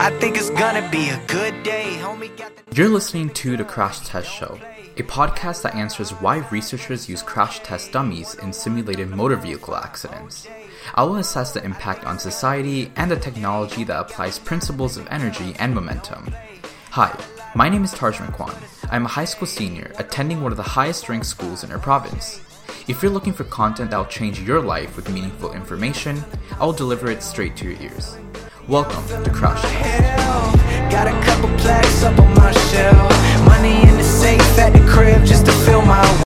I think it's gonna be a good day. You're listening to The Crash Test Show, a podcast that answers why researchers use crash test dummies in simulated motor vehicle accidents. I will assess the impact on society and the technology that applies principles of energy and momentum. Hi, my name is Tarj Mecwan. I'm a high school senior attending one of the highest ranked schools in our province. If you're looking for content that will change your life with meaningful information, I will deliver it straight to your ears. Welcome to Crash